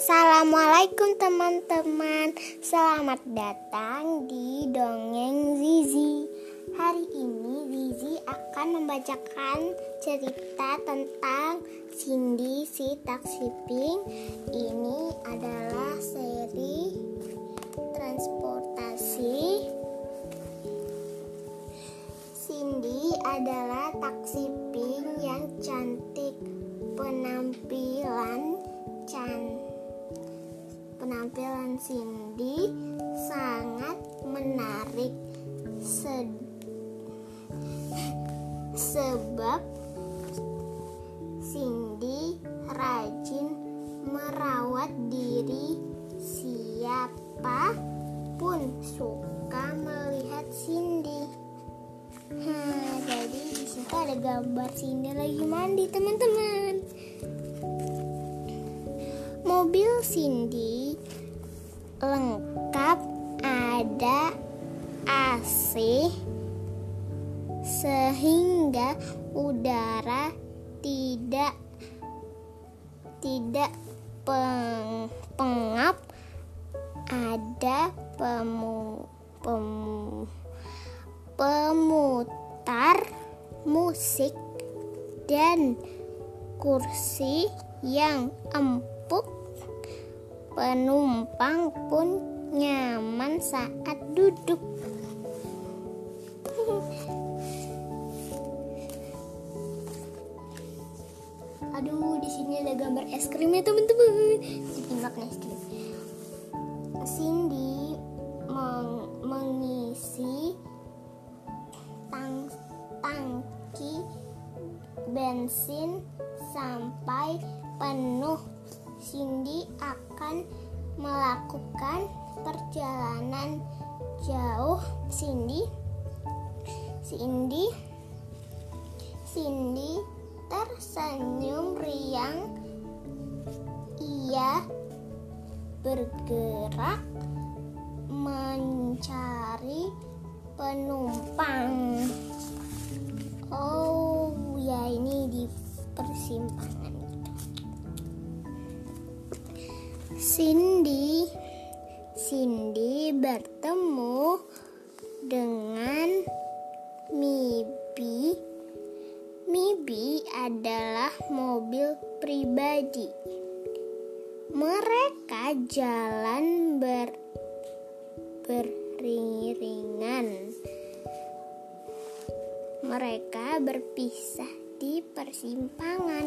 Assalamualaikum teman-teman. Selamat datang di Dongeng Zizi. Hari ini Zizi akan membacakan cerita tentang Cindy si taksiping Ini adalah seri transportasi. Cindy adalah taksiping yang cantik penampilan can penampilan Cindy sangat menarik. Se sebab Cindy rajin merawat diri. Siapa pun suka melihat Cindy. Hmm, jadi di situ ada gambar Cindy lagi mandi teman-teman mobil Cindy. Lengkap ada AC sehingga udara tidak tidak peng, pengap. Ada pemu, pemu, pemutar musik dan kursi yang empuk Penumpang pun nyaman saat duduk. Aduh, di sini ada gambar es krim ya teman-teman. Dipinggak es krim. Cindy meng mengisi tang tangki bensin sampai penuh Cindy akan melakukan perjalanan jauh. Cindy, Cindy, Cindy tersenyum riang. Ia bergerak mencari penumpang. Oh, ya ini di persimpangan. Cindy. Cindy bertemu dengan Mibi. Mibi adalah mobil pribadi. Mereka jalan ber beriringan. Mereka berpisah di persimpangan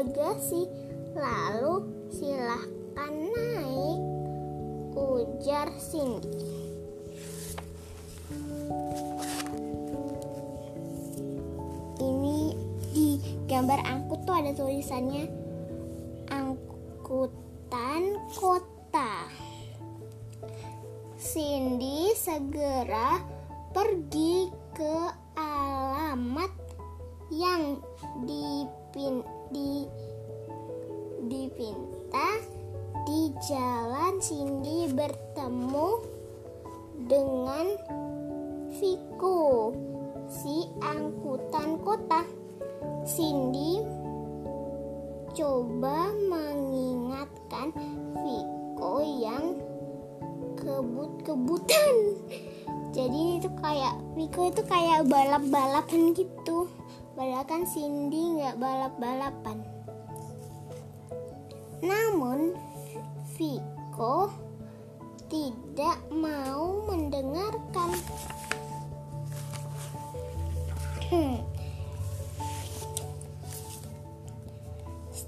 bagasi, lalu silahkan naik, ujar Cindy. Ini di gambar angkut tuh ada tulisannya angkutan kota. Cindy segera pergi ke alamat yang dipin, di, dipinta di jalan Cindy bertemu dengan Viko si angkutan kota. Cindy coba mengingatkan Viko yang kebut-kebutan. Jadi itu kayak Viko itu kayak balap-balapan gitu Padahal kan Cindy nggak balap-balapan. Namun Viko tidak mau mendengarkan. Hmm.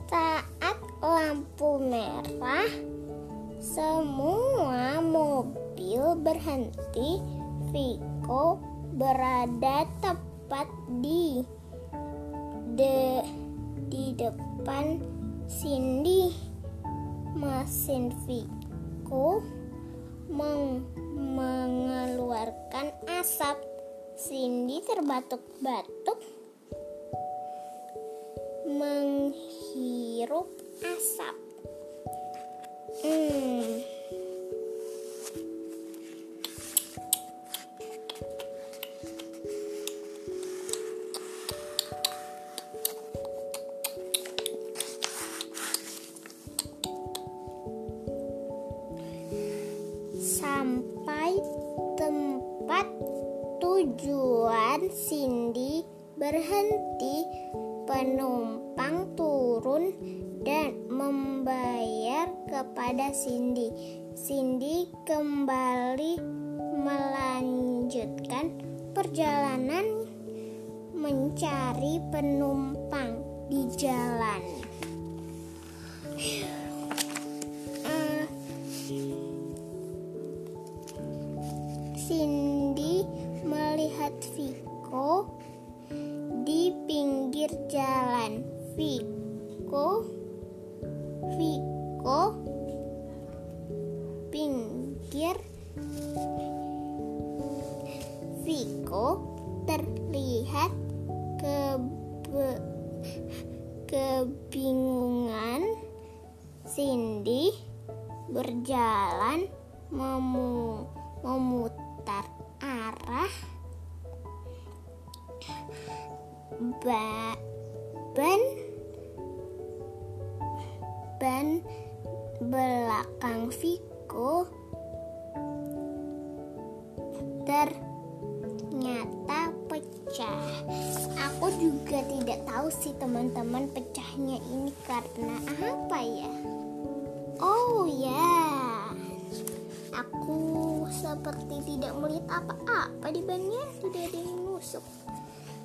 Saat lampu merah, semua mobil berhenti. Viko berada tepat di de di depan Cindy. Mesin Viko meng, mengeluarkan asap. Cindy terbatuk-batuk menghirup asap. Hmm. Tujuan Cindy berhenti penumpang turun dan membayar kepada Cindy. Cindy kembali melanjutkan perjalanan mencari penumpang di jalan. Eh, Cindy melihat Viko di pinggir jalan. Viko, Viko, pinggir. Viko terlihat kebe, kebingungan. Cindy berjalan memu, memutar ba, ban ban belakang Viko ternyata pecah. Aku juga tidak tahu sih teman-teman pecahnya ini karena apa ya? Oh ya, aku seperti tidak melihat apa-apa di bannya, tidak ada yang nusuk.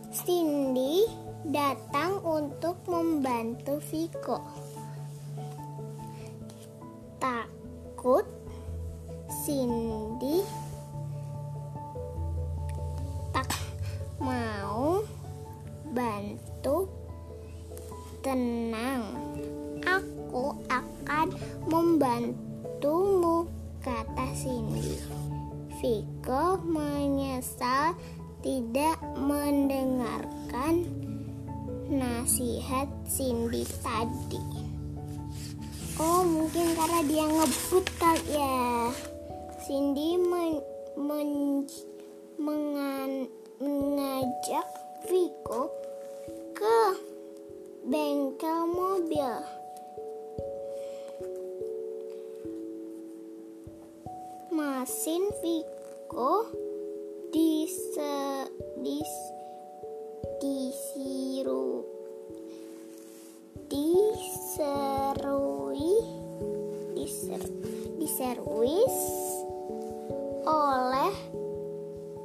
Cindy datang untuk membantu Viko. Takut Cindy tak mau bantu. Tenang, aku akan membantumu, kata Cindy. Viko menyesal tidak mendengarkan nasihat Cindy tadi. Oh, mungkin karena dia ngebut kali ya. Cindy men, men, mengan- mengajak Viko ke bengkel mobil. Mesin Viko dise, dis, disiru, diserui, diser, diservis oleh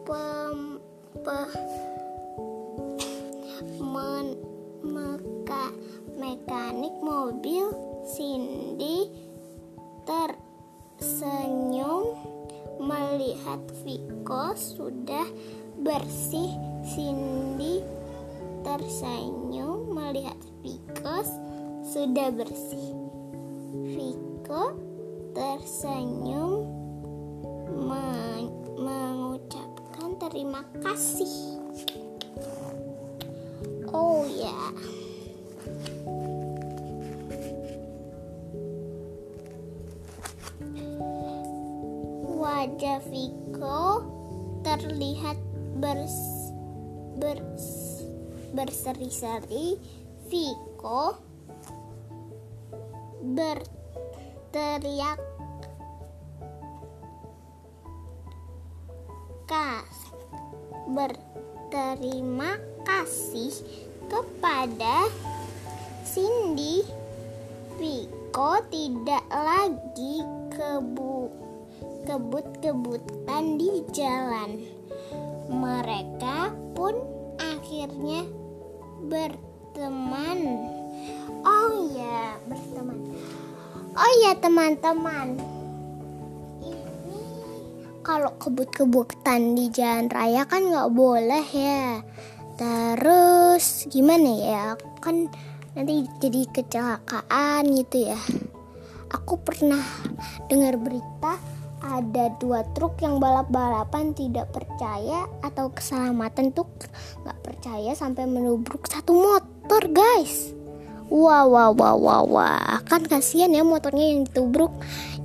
pem, pe, men, meka, mekanik mobil Cindy tersenyum melihat Viko sudah bersih. Cindy tersenyum melihat Viko sudah bersih. Viko tersenyum men- mengucapkan terima kasih. Wajah Viko terlihat bers, bers, berseri-seri. Viko berteriak kas berterima kasih kepada Cindy. Viko tidak lagi kebu kebut-kebutan di jalan. Mereka pun akhirnya berteman. Oh ya, berteman. Oh ya, teman-teman. Kalau kebut-kebutan di jalan raya kan nggak boleh ya terus gimana ya kan nanti jadi kecelakaan gitu ya aku pernah dengar berita ada dua truk yang balap-balapan tidak percaya atau keselamatan tuh nggak percaya sampai menubruk satu motor guys. Wah wah wah wah wah. Kan kasihan ya motornya yang ditubruk.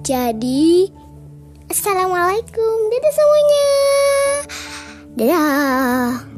Jadi Assalamualaikum. Dadah semuanya. Dadah